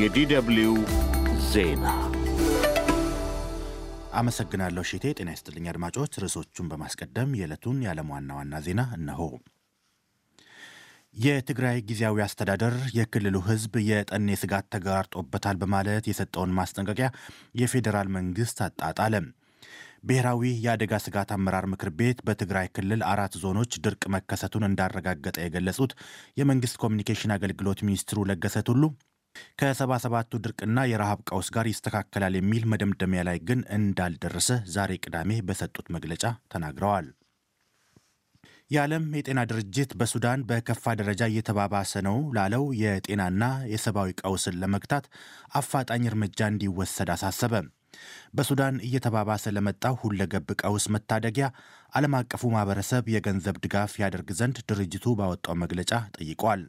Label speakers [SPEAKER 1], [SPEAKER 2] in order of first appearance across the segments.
[SPEAKER 1] የዲደብልዩ ዜና
[SPEAKER 2] አመሰግናለሁ ሺቴ። ጤና ይስጥልኝ አድማጮች። ርዕሶቹን በማስቀደም የዕለቱን የዓለም ዋና ዋና ዜና እነሆ። የትግራይ ጊዜያዊ አስተዳደር የክልሉ ሕዝብ የጠኔ ስጋት ተጋርጦበታል በማለት የሰጠውን ማስጠንቀቂያ የፌዴራል መንግስት አጣጣለ። ብሔራዊ የአደጋ ስጋት አመራር ምክር ቤት በትግራይ ክልል አራት ዞኖች ድርቅ መከሰቱን እንዳረጋገጠ የገለጹት የመንግስት ኮሚኒኬሽን አገልግሎት ሚኒስትሩ ለገሰ ቱሉ ከሰባ ሰባቱ ድርቅና የረሃብ ቀውስ ጋር ይስተካከላል የሚል መደምደሚያ ላይ ግን እንዳልደረሰ ዛሬ ቅዳሜ በሰጡት መግለጫ ተናግረዋል። የዓለም የጤና ድርጅት በሱዳን በከፋ ደረጃ እየተባባሰ ነው ላለው የጤናና የሰብአዊ ቀውስን ለመግታት አፋጣኝ እርምጃ እንዲወሰድ አሳሰበ። በሱዳን እየተባባሰ ለመጣው ሁለገብ ቀውስ መታደጊያ ዓለም አቀፉ ማህበረሰብ የገንዘብ ድጋፍ ያደርግ ዘንድ ድርጅቱ ባወጣው መግለጫ ጠይቋል።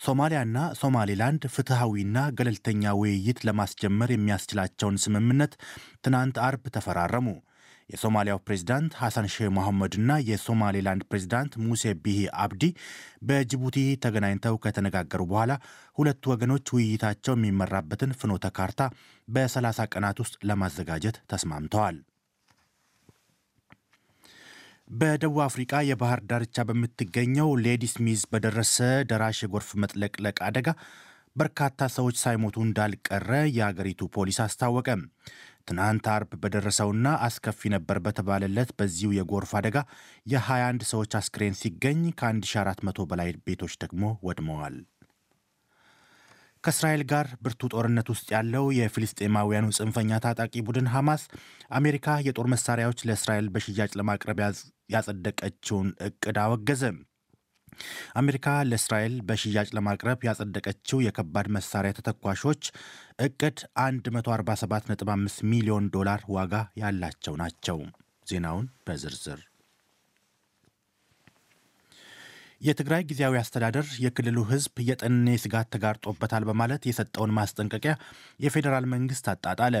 [SPEAKER 2] ሶማሊያና ሶማሌላንድ ፍትሐዊና ገለልተኛ ውይይት ለማስጀመር የሚያስችላቸውን ስምምነት ትናንት አርብ ተፈራረሙ። የሶማሊያው ፕሬዚዳንት ሐሰን ሼህ መሐመድና የሶማሌላንድ ፕሬዚዳንት ሙሴ ቢሂ አብዲ በጅቡቲ ተገናኝተው ከተነጋገሩ በኋላ ሁለቱ ወገኖች ውይይታቸው የሚመራበትን ፍኖተ ካርታ በ30 ቀናት ውስጥ ለማዘጋጀት ተስማምተዋል። በደቡብ አፍሪቃ የባህር ዳርቻ በምትገኘው ሌዲ ስሚዝ በደረሰ ደራሽ የጎርፍ መጥለቅለቅ አደጋ በርካታ ሰዎች ሳይሞቱ እንዳልቀረ የአገሪቱ ፖሊስ አስታወቀ። ትናንት አርብ በደረሰውና አስከፊ ነበር በተባለለት በዚሁ የጎርፍ አደጋ የ21 ሰዎች አስክሬን ሲገኝ ከ1400 በላይ ቤቶች ደግሞ ወድመዋል። ከእስራኤል ጋር ብርቱ ጦርነት ውስጥ ያለው የፊልስጤማውያኑ ጽንፈኛ ታጣቂ ቡድን ሐማስ አሜሪካ የጦር መሳሪያዎች ለእስራኤል በሽያጭ ለማቅረብ ያጸደቀችውን እቅድ አወገዘ። አሜሪካ ለእስራኤል በሽያጭ ለማቅረብ ያጸደቀችው የከባድ መሳሪያ ተተኳሾች እቅድ 147.5 ሚሊዮን ዶላር ዋጋ ያላቸው ናቸው። ዜናውን በዝርዝር የትግራይ ጊዜያዊ አስተዳደር የክልሉ ሕዝብ የጠኔ ስጋት ተጋርጦበታል በማለት የሰጠውን ማስጠንቀቂያ የፌዴራል መንግስት አጣጣለ።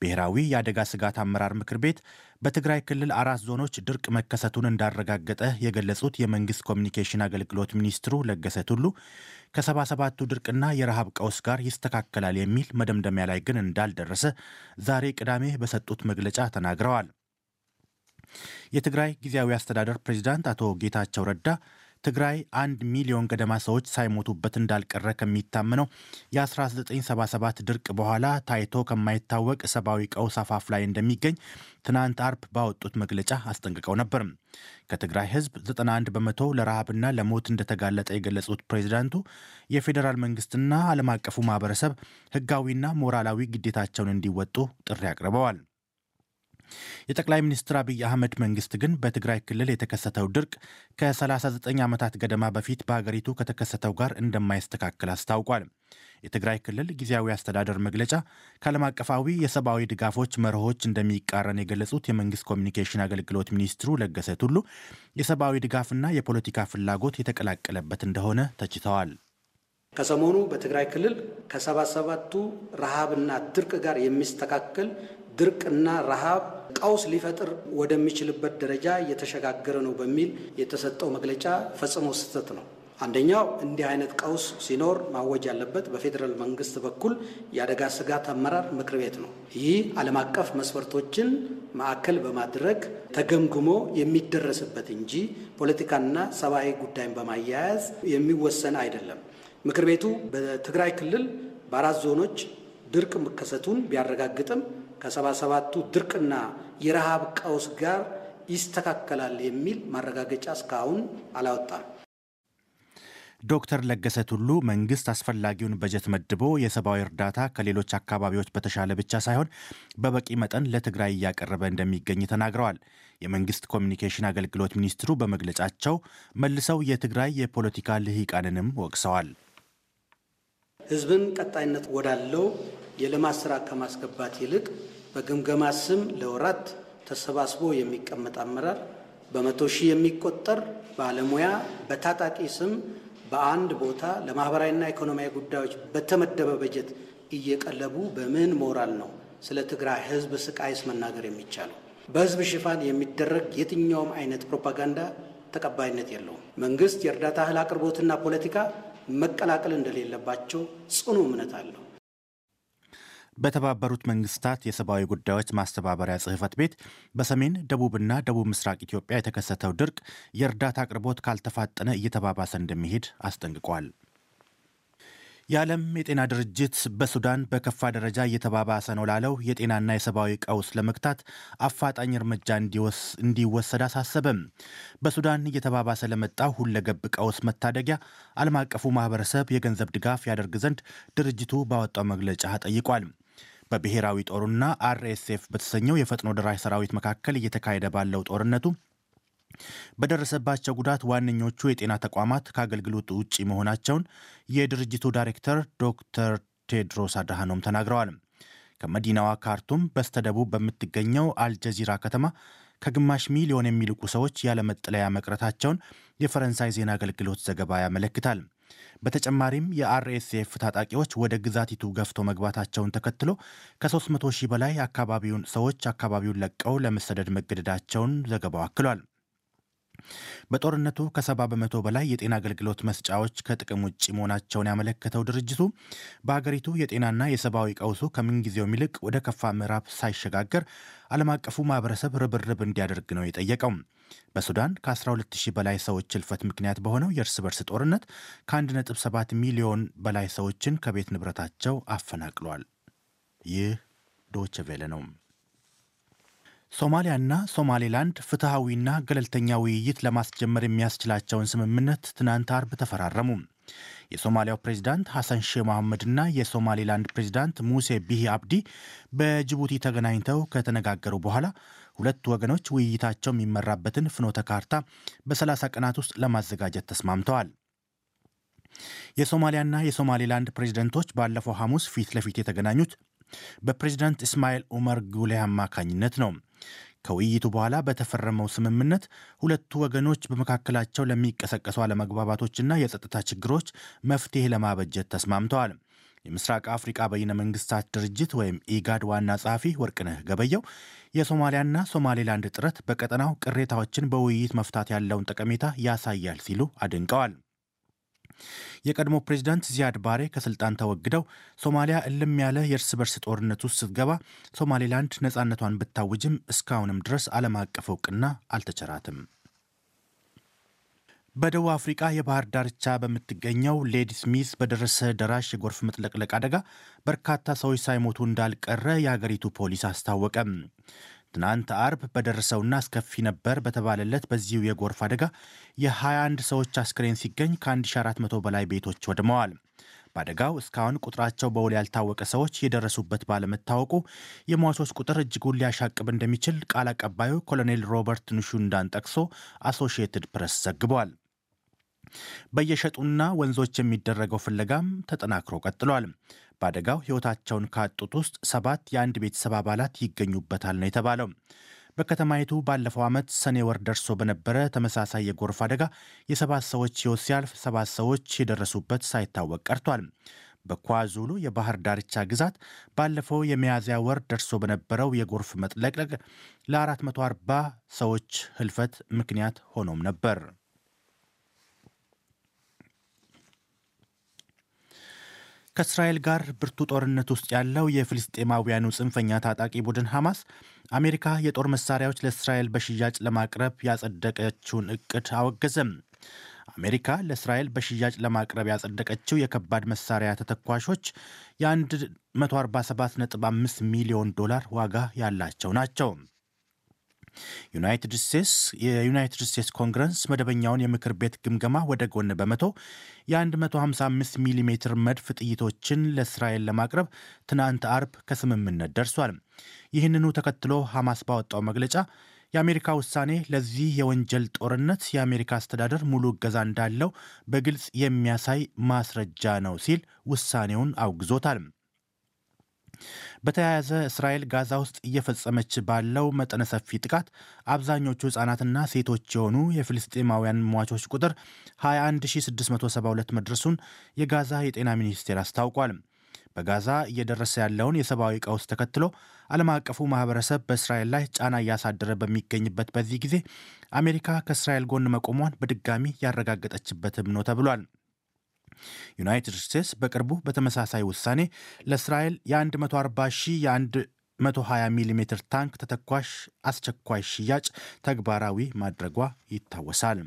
[SPEAKER 2] ብሔራዊ የአደጋ ስጋት አመራር ምክር ቤት በትግራይ ክልል አራት ዞኖች ድርቅ መከሰቱን እንዳረጋገጠ የገለጹት የመንግስት ኮሚኒኬሽን አገልግሎት ሚኒስትሩ ለገሰ ቱሉ ከሰባ ሰባቱ ድርቅና የረሃብ ቀውስ ጋር ይስተካከላል የሚል መደምደሚያ ላይ ግን እንዳልደረሰ ዛሬ ቅዳሜ በሰጡት መግለጫ ተናግረዋል። የትግራይ ጊዜያዊ አስተዳደር ፕሬዚዳንት አቶ ጌታቸው ረዳ ትግራይ አንድ ሚሊዮን ገደማ ሰዎች ሳይሞቱበት እንዳልቀረ ከሚታመነው የ1977 ድርቅ በኋላ ታይቶ ከማይታወቅ ሰብአዊ ቀውስ አፋፍ ላይ እንደሚገኝ ትናንት አርብ ባወጡት መግለጫ አስጠንቅቀው ነበር። ከትግራይ ህዝብ 91 በመቶ ለረሃብና ለሞት እንደተጋለጠ የገለጹት ፕሬዚዳንቱ የፌዴራል መንግስትና ዓለም አቀፉ ማህበረሰብ ህጋዊና ሞራላዊ ግዴታቸውን እንዲወጡ ጥሪ አቅርበዋል። የጠቅላይ ሚኒስትር አብይ አህመድ መንግስት ግን በትግራይ ክልል የተከሰተው ድርቅ ከ39 ዓመታት ገደማ በፊት በሀገሪቱ ከተከሰተው ጋር እንደማይስተካከል አስታውቋል። የትግራይ ክልል ጊዜያዊ አስተዳደር መግለጫ ከዓለም አቀፋዊ የሰብአዊ ድጋፎች መርሆች እንደሚቃረን የገለጹት የመንግስት ኮሚኒኬሽን አገልግሎት ሚኒስትሩ ለገሰ ቱሉ የሰብአዊ ድጋፍና የፖለቲካ ፍላጎት የተቀላቀለበት እንደሆነ ተችተዋል።
[SPEAKER 3] ከሰሞኑ በትግራይ ክልል ከሰባ ሰባቱ ረሃብና ድርቅ ጋር የሚስተካከል ድርቅና ረሃብ ቀውስ ሊፈጥር ወደሚችልበት ደረጃ እየተሸጋገረ ነው በሚል የተሰጠው መግለጫ ፈጽሞ ስህተት ነው። አንደኛው እንዲህ አይነት ቀውስ ሲኖር ማወጅ ያለበት በፌዴራል መንግስት በኩል የአደጋ ስጋት አመራር ምክር ቤት ነው። ይህ ዓለም አቀፍ መስፈርቶችን ማዕከል በማድረግ ተገምግሞ የሚደረስበት እንጂ ፖለቲካና ሰብአዊ ጉዳይን በማያያዝ የሚወሰን አይደለም። ምክር ቤቱ በትግራይ ክልል በአራት ዞኖች ድርቅ መከሰቱን ቢያረጋግጥም ከሰባ ሰባቱ ድርቅና የረሃብ ቀውስ ጋር ይስተካከላል የሚል ማረጋገጫ እስካሁን አላወጣም።
[SPEAKER 2] ዶክተር ለገሰ ቱሉ መንግስት አስፈላጊውን በጀት መድቦ የሰብአዊ እርዳታ ከሌሎች አካባቢዎች በተሻለ ብቻ ሳይሆን በበቂ መጠን ለትግራይ እያቀረበ እንደሚገኝ ተናግረዋል። የመንግስት ኮሚኒኬሽን አገልግሎት ሚኒስትሩ በመግለጫቸው መልሰው የትግራይ የፖለቲካ ልሂቃንንም ወቅሰዋል።
[SPEAKER 3] ህዝብን ቀጣይነት ወዳለው የልማት ስራ ከማስገባት ይልቅ በግምገማ ስም ለወራት ተሰባስቦ የሚቀመጥ አመራር በመቶ ሺህ የሚቆጠር ባለሙያ በታጣቂ ስም በአንድ ቦታ ለማህበራዊና ኢኮኖሚያዊ ጉዳዮች በተመደበ በጀት እየቀለቡ በምን ሞራል ነው ስለ ትግራይ ህዝብ ስቃይስ መናገር የሚቻለው? በህዝብ ሽፋን የሚደረግ የትኛውም አይነት ፕሮፓጋንዳ ተቀባይነት የለውም። መንግስት የእርዳታ እህል አቅርቦትና ፖለቲካ መቀላቀል እንደሌለባቸው ጽኑ እምነት አለው።
[SPEAKER 2] በተባበሩት መንግስታት የሰብአዊ ጉዳዮች ማስተባበሪያ ጽሕፈት ቤት በሰሜን ደቡብና ደቡብ ምስራቅ ኢትዮጵያ የተከሰተው ድርቅ የእርዳታ አቅርቦት ካልተፋጠነ እየተባባሰ እንደሚሄድ አስጠንቅቋል። የዓለም የጤና ድርጅት በሱዳን በከፋ ደረጃ እየተባባሰ ነው ላለው የጤናና የሰብአዊ ቀውስ ለመግታት አፋጣኝ እርምጃ እንዲወሰድ አሳሰበም። በሱዳን እየተባባሰ ለመጣው ሁለገብ ቀውስ መታደጊያ ዓለም አቀፉ ማህበረሰብ የገንዘብ ድጋፍ ያደርግ ዘንድ ድርጅቱ ባወጣው መግለጫ ጠይቋል። በብሔራዊ ጦሩና አርኤስኤፍ በተሰኘው የፈጥኖ ደራሽ ሰራዊት መካከል እየተካሄደ ባለው ጦርነቱ በደረሰባቸው ጉዳት ዋነኞቹ የጤና ተቋማት ከአገልግሎት ውጭ መሆናቸውን የድርጅቱ ዳይሬክተር ዶክተር ቴድሮስ አድሃኖም ተናግረዋል። ከመዲናዋ ካርቱም በስተደቡብ በምትገኘው አልጀዚራ ከተማ ከግማሽ ሚሊዮን የሚልቁ ሰዎች ያለመጠለያ መቅረታቸውን የፈረንሳይ ዜና አገልግሎት ዘገባ ያመለክታል። በተጨማሪም የአርኤስኤፍ ታጣቂዎች ወደ ግዛቲቱ ገፍቶ መግባታቸውን ተከትሎ ከ300 ሺህ በላይ አካባቢውን ሰዎች አካባቢውን ለቀው ለመሰደድ መገደዳቸውን ዘገባው አክሏል። በጦርነቱ ከሰባ በመቶ በላይ የጤና አገልግሎት መስጫዎች ከጥቅም ውጭ መሆናቸውን ያመለከተው ድርጅቱ በሀገሪቱ የጤናና የሰብአዊ ቀውሱ ከምንጊዜውም ይልቅ ወደ ከፋ ምዕራፍ ሳይሸጋገር ዓለም አቀፉ ማህበረሰብ ርብርብ እንዲያደርግ ነው የጠየቀው። በሱዳን ከ12000 በላይ ሰዎች እልፈት ምክንያት በሆነው የእርስ በርስ ጦርነት ከ1.7 ሚሊዮን በላይ ሰዎችን ከቤት ንብረታቸው አፈናቅሏል። ይህ ዶች ቬለ ነው። ሶማሊያና ሶማሌላንድ ፍትሐዊና ገለልተኛ ውይይት ለማስጀመር የሚያስችላቸውን ስምምነት ትናንት አርብ ተፈራረሙ። የሶማሊያው ፕሬዚዳንት ሐሰን ሼህ መሐመድና የሶማሌላንድ ፕሬዚዳንት ሙሴ ቢሂ አብዲ በጅቡቲ ተገናኝተው ከተነጋገሩ በኋላ ሁለቱ ወገኖች ውይይታቸው የሚመራበትን ፍኖተ ካርታ በ30 ቀናት ውስጥ ለማዘጋጀት ተስማምተዋል። የሶማሊያና የሶማሌላንድ ፕሬዚደንቶች ባለፈው ሐሙስ ፊት ለፊት የተገናኙት በፕሬዚዳንት እስማኤል ኡመር ጉሌህ አማካኝነት ነው። ከውይይቱ በኋላ በተፈረመው ስምምነት ሁለቱ ወገኖች በመካከላቸው ለሚቀሰቀሱ አለመግባባቶችና የጸጥታ ችግሮች መፍትሄ ለማበጀት ተስማምተዋል። የምስራቅ አፍሪቃ በይነ መንግስታት ድርጅት ወይም ኢጋድ ዋና ጸሐፊ ወርቅነህ ገበየው የሶማሊያና ሶማሌላንድ ጥረት በቀጠናው ቅሬታዎችን በውይይት መፍታት ያለውን ጠቀሜታ ያሳያል ሲሉ አድንቀዋል። የቀድሞ ፕሬዚዳንት ዚያድ ባሬ ከስልጣን ተወግደው ሶማሊያ እልም ያለ የእርስ በርስ ጦርነት ውስጥ ስትገባ ሶማሌላንድ ነፃነቷን ብታውጅም እስካሁንም ድረስ ዓለም አቀፍ እውቅና አልተቸራትም። በደቡብ አፍሪቃ የባህር ዳርቻ በምትገኘው ሌዲ ስሚዝ በደረሰ ደራሽ የጎርፍ መጥለቅለቅ አደጋ በርካታ ሰዎች ሳይሞቱ እንዳልቀረ የሀገሪቱ ፖሊስ አስታወቀም። ትናንት አርብ በደረሰውና አስከፊ ነበር በተባለለት በዚሁ የጎርፍ አደጋ የ21 ሰዎች አስክሬን ሲገኝ ከ1400 በላይ ቤቶች ወድመዋል። በአደጋው እስካሁን ቁጥራቸው በውል ያልታወቀ ሰዎች የደረሱበት ባለመታወቁ የሟቾች ቁጥር እጅጉን ሊያሻቅብ እንደሚችል ቃል አቀባዩ ኮሎኔል ሮበርት ንሹንዳን ጠቅሶ አሶሺየትድ ፕሬስ ዘግቧል። በየሸጡና ወንዞች የሚደረገው ፍለጋም ተጠናክሮ ቀጥሏል። በአደጋው ሕይወታቸውን ካጡት ውስጥ ሰባት የአንድ ቤተሰብ አባላት ይገኙበታል ነው የተባለው። በከተማይቱ ባለፈው ዓመት ሰኔ ወር ደርሶ በነበረ ተመሳሳይ የጎርፍ አደጋ የሰባት ሰዎች ሕይወት ሲያልፍ ሰባት ሰዎች የደረሱበት ሳይታወቅ ቀርቷል። በኳዙሉ የባህር ዳርቻ ግዛት ባለፈው የሚያዝያ ወር ደርሶ በነበረው የጎርፍ መጥለቅለቅ ለ440 ሰዎች ህልፈት ምክንያት ሆኖም ነበር። ከእስራኤል ጋር ብርቱ ጦርነት ውስጥ ያለው የፍልስጤማውያኑ ጽንፈኛ ታጣቂ ቡድን ሐማስ አሜሪካ የጦር መሳሪያዎች ለእስራኤል በሽያጭ ለማቅረብ ያጸደቀችውን እቅድ አወገዘም። አሜሪካ ለእስራኤል በሽያጭ ለማቅረብ ያጸደቀችው የከባድ መሳሪያ ተተኳሾች የ147.5 ሚሊዮን ዶላር ዋጋ ያላቸው ናቸው። ዩናይትድ ስቴትስ የዩናይትድ ስቴትስ ኮንግረስ መደበኛውን የምክር ቤት ግምገማ ወደ ጎን በመቶ የ155 ሚሊ ሜትር መድፍ ጥይቶችን ለእስራኤል ለማቅረብ ትናንት አርብ ከስምምነት ደርሷል። ይህንኑ ተከትሎ ሐማስ ባወጣው መግለጫ የአሜሪካ ውሳኔ ለዚህ የወንጀል ጦርነት የአሜሪካ አስተዳደር ሙሉ እገዛ እንዳለው በግልጽ የሚያሳይ ማስረጃ ነው ሲል ውሳኔውን አውግዞታል። በተያያዘ እስራኤል ጋዛ ውስጥ እየፈጸመች ባለው መጠነ ሰፊ ጥቃት አብዛኞቹ ሕፃናትና ሴቶች የሆኑ የፍልስጤማውያን ሟቾች ቁጥር 21672 መድረሱን የጋዛ የጤና ሚኒስቴር አስታውቋል። በጋዛ እየደረሰ ያለውን የሰብአዊ ቀውስ ተከትሎ ዓለም አቀፉ ማህበረሰብ በእስራኤል ላይ ጫና እያሳደረ በሚገኝበት በዚህ ጊዜ አሜሪካ ከእስራኤል ጎን መቆሟን በድጋሚ ያረጋገጠችበትም ነው ተብሏል። ዩናይትድ ስቴትስ በቅርቡ በተመሳሳይ ውሳኔ ለእስራኤል የ140 ሺህ የ120 ሚሜ ታንክ ተተኳሽ አስቸኳይ ሽያጭ ተግባራዊ ማድረጓ ይታወሳል።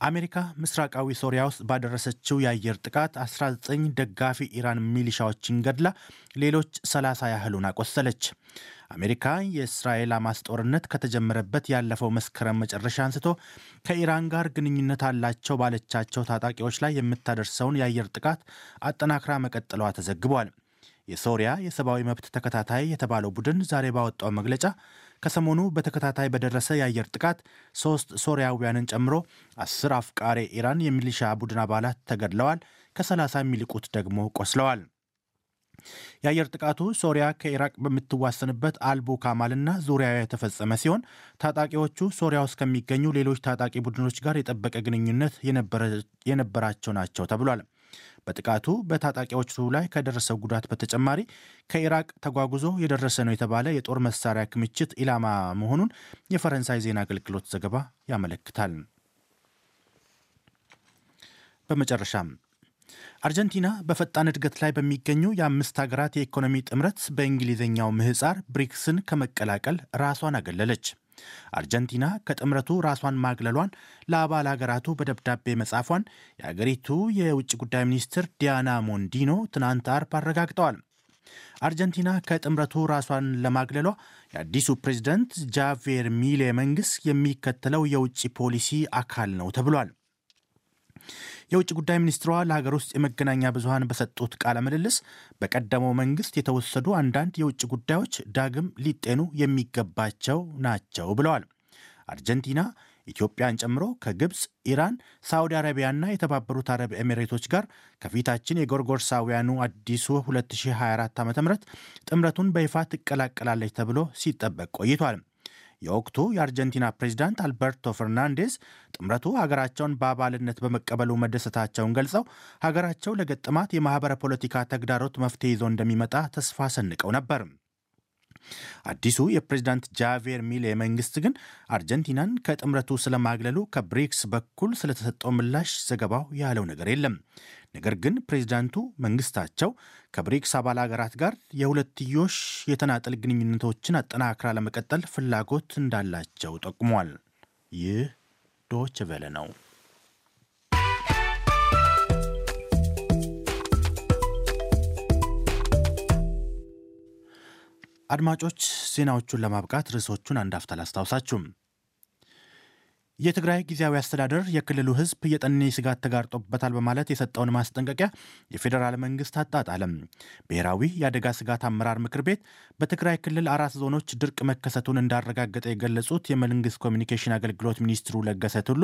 [SPEAKER 2] አሜሪካ ምስራቃዊ ሶሪያ ውስጥ ባደረሰችው የአየር ጥቃት 19 ደጋፊ ኢራን ሚሊሻዎችን ገድላ ሌሎች 30 ያህሉን አቆሰለች። አሜሪካ የእስራኤል ሐማስ ጦርነት ከተጀመረበት ያለፈው መስከረም መጨረሻ አንስቶ ከኢራን ጋር ግንኙነት አላቸው ባለቻቸው ታጣቂዎች ላይ የምታደርሰውን የአየር ጥቃት አጠናክራ መቀጠሏ ተዘግቧል። የሶሪያ የሰብአዊ መብት ተከታታይ የተባለው ቡድን ዛሬ ባወጣው መግለጫ ከሰሞኑ በተከታታይ በደረሰ የአየር ጥቃት ሶስት ሶሪያውያንን ጨምሮ አስር አፍቃሪ ኢራን የሚሊሻ ቡድን አባላት ተገድለዋል፣ ከ30 የሚልቁት ደግሞ ቆስለዋል። የአየር ጥቃቱ ሶሪያ ከኢራቅ በምትዋሰንበት አልቡ ካማልና ዙሪያ የተፈጸመ ሲሆን ታጣቂዎቹ ሶሪያ ውስጥ ከሚገኙ ሌሎች ታጣቂ ቡድኖች ጋር የጠበቀ ግንኙነት የነበራቸው ናቸው ተብሏል። በጥቃቱ በታጣቂዎቹ ላይ ከደረሰው ጉዳት በተጨማሪ ከኢራቅ ተጓጉዞ የደረሰ ነው የተባለ የጦር መሳሪያ ክምችት ኢላማ መሆኑን የፈረንሳይ ዜና አገልግሎት ዘገባ ያመለክታል። በመጨረሻም አርጀንቲና በፈጣን እድገት ላይ በሚገኙ የአምስት ሀገራት የኢኮኖሚ ጥምረት በእንግሊዝኛው ምህፃር ብሪክስን ከመቀላቀል ራሷን አገለለች። አርጀንቲና ከጥምረቱ ራሷን ማግለሏን ለአባል ሀገራቱ በደብዳቤ መጻፏን የአገሪቱ የውጭ ጉዳይ ሚኒስትር ዲያና ሞንዲኖ ትናንት አርብ አረጋግጠዋል። አርጀንቲና ከጥምረቱ ራሷን ለማግለሏ የአዲሱ ፕሬዝደንት ጃቬር ሚሌ መንግስት የሚከተለው የውጭ ፖሊሲ አካል ነው ተብሏል። የውጭ ጉዳይ ሚኒስትሯ ለሀገር ውስጥ የመገናኛ ብዙኃን በሰጡት ቃለ ምልልስ በቀደመው መንግስት የተወሰዱ አንዳንድ የውጭ ጉዳዮች ዳግም ሊጤኑ የሚገባቸው ናቸው ብለዋል። አርጀንቲና ኢትዮጵያን ጨምሮ ከግብፅ፣ ኢራን፣ ሳዑዲ አረቢያና የተባበሩት አረብ ኤሚሬቶች ጋር ከፊታችን የጎርጎርሳውያኑ አዲሱ 2024 ዓ ም ጥምረቱን በይፋ ትቀላቀላለች ተብሎ ሲጠበቅ ቆይቷል። የወቅቱ የአርጀንቲና ፕሬዚዳንት አልበርቶ ፈርናንዴዝ ጥምረቱ ሀገራቸውን በአባልነት በመቀበሉ መደሰታቸውን ገልጸው ሀገራቸው ለገጠማት የማኅበረ ፖለቲካ ተግዳሮት መፍትሄ ይዞ እንደሚመጣ ተስፋ ሰንቀው ነበር። አዲሱ የፕሬዚዳንት ጃቬር ሚሌ መንግስት ግን አርጀንቲናን ከጥምረቱ ስለማግለሉ ከብሪክስ በኩል ስለተሰጠው ምላሽ ዘገባው ያለው ነገር የለም። ነገር ግን ፕሬዚዳንቱ መንግስታቸው ከብሪክስ አባል ሀገራት ጋር የሁለትዮሽ የተናጠል ግንኙነቶችን አጠናክራ ለመቀጠል ፍላጎት እንዳላቸው ጠቁሟል። ይህ ዶች ቬለ ነው። አድማጮች ዜናዎቹን ለማብቃት ርዕሶቹን አንድ አፍታ ላስታውሳችሁም። የትግራይ ጊዜያዊ አስተዳደር የክልሉ ሕዝብ የጠኔ ስጋት ተጋርጦበታል በማለት የሰጠውን ማስጠንቀቂያ የፌዴራል መንግስት አጣጣለም። ብሔራዊ የአደጋ ስጋት አመራር ምክር ቤት በትግራይ ክልል አራት ዞኖች ድርቅ መከሰቱን እንዳረጋገጠ የገለጹት የመንግስት ኮሚኒኬሽን አገልግሎት ሚኒስትሩ ለገሰ ቱሉ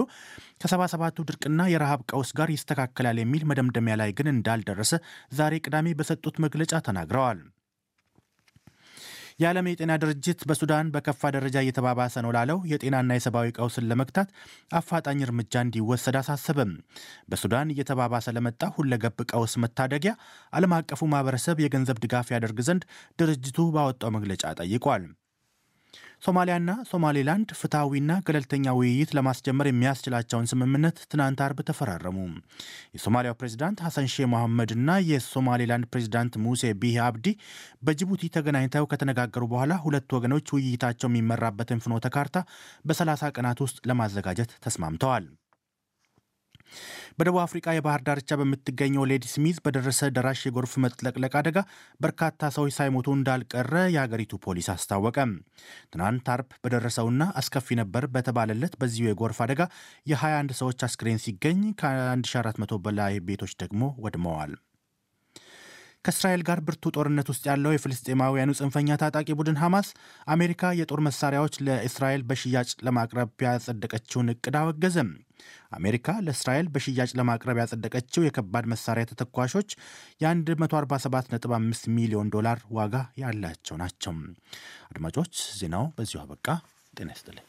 [SPEAKER 2] ከሰባ ሰባቱ ድርቅና የረሃብ ቀውስ ጋር ይስተካከላል የሚል መደምደሚያ ላይ ግን እንዳልደረሰ ዛሬ ቅዳሜ በሰጡት መግለጫ ተናግረዋል። የዓለም የጤና ድርጅት በሱዳን በከፋ ደረጃ እየተባባሰ ነው ላለው የጤናና የሰብአዊ ቀውስን ለመግታት አፋጣኝ እርምጃ እንዲወሰድ አሳሰበም። በሱዳን እየተባባሰ ለመጣ ሁለገብ ቀውስ መታደጊያ ዓለም አቀፉ ማህበረሰብ የገንዘብ ድጋፍ ያደርግ ዘንድ ድርጅቱ ባወጣው መግለጫ ጠይቋል። ሶማሊያና ሶማሌላንድ ፍትሐዊና ገለልተኛ ውይይት ለማስጀመር የሚያስችላቸውን ስምምነት ትናንት አርብ ተፈራረሙ። የሶማሊያው ፕሬዚዳንት ሐሰን ሼህ መሐመድና የሶማሌላንድ ፕሬዚዳንት ሙሴ ቢሂ አብዲ በጅቡቲ ተገናኝተው ከተነጋገሩ በኋላ ሁለቱ ወገኖች ውይይታቸው የሚመራበትን ፍኖተ ካርታ በ30 ቀናት ውስጥ ለማዘጋጀት ተስማምተዋል። በደቡብ አፍሪቃ የባህር ዳርቻ በምትገኘው ሌዲ ስሚዝ በደረሰ ደራሽ የጎርፍ መጥለቅለቅ አደጋ በርካታ ሰዎች ሳይሞቱ እንዳልቀረ የሀገሪቱ ፖሊስ አስታወቀ። ትናንት አርብ በደረሰውና አስከፊ ነበር በተባለለት በዚሁ የጎርፍ አደጋ የ21 ሰዎች አስክሬን ሲገኝ ከ1400 በላይ ቤቶች ደግሞ ወድመዋል። ከእስራኤል ጋር ብርቱ ጦርነት ውስጥ ያለው የፍልስጤማውያኑ ጽንፈኛ ታጣቂ ቡድን ሐማስ አሜሪካ የጦር መሳሪያዎች ለእስራኤል በሽያጭ ለማቅረብ ያጸደቀችውን እቅድ አወገዘም። አሜሪካ ለእስራኤል በሽያጭ ለማቅረብ ያጸደቀችው የከባድ መሳሪያ ተተኳሾች የ147.5 ሚሊዮን ዶላር ዋጋ ያላቸው ናቸው። አድማጮች ዜናው በዚሁ አበቃ። ጤና ይስጥልኝ።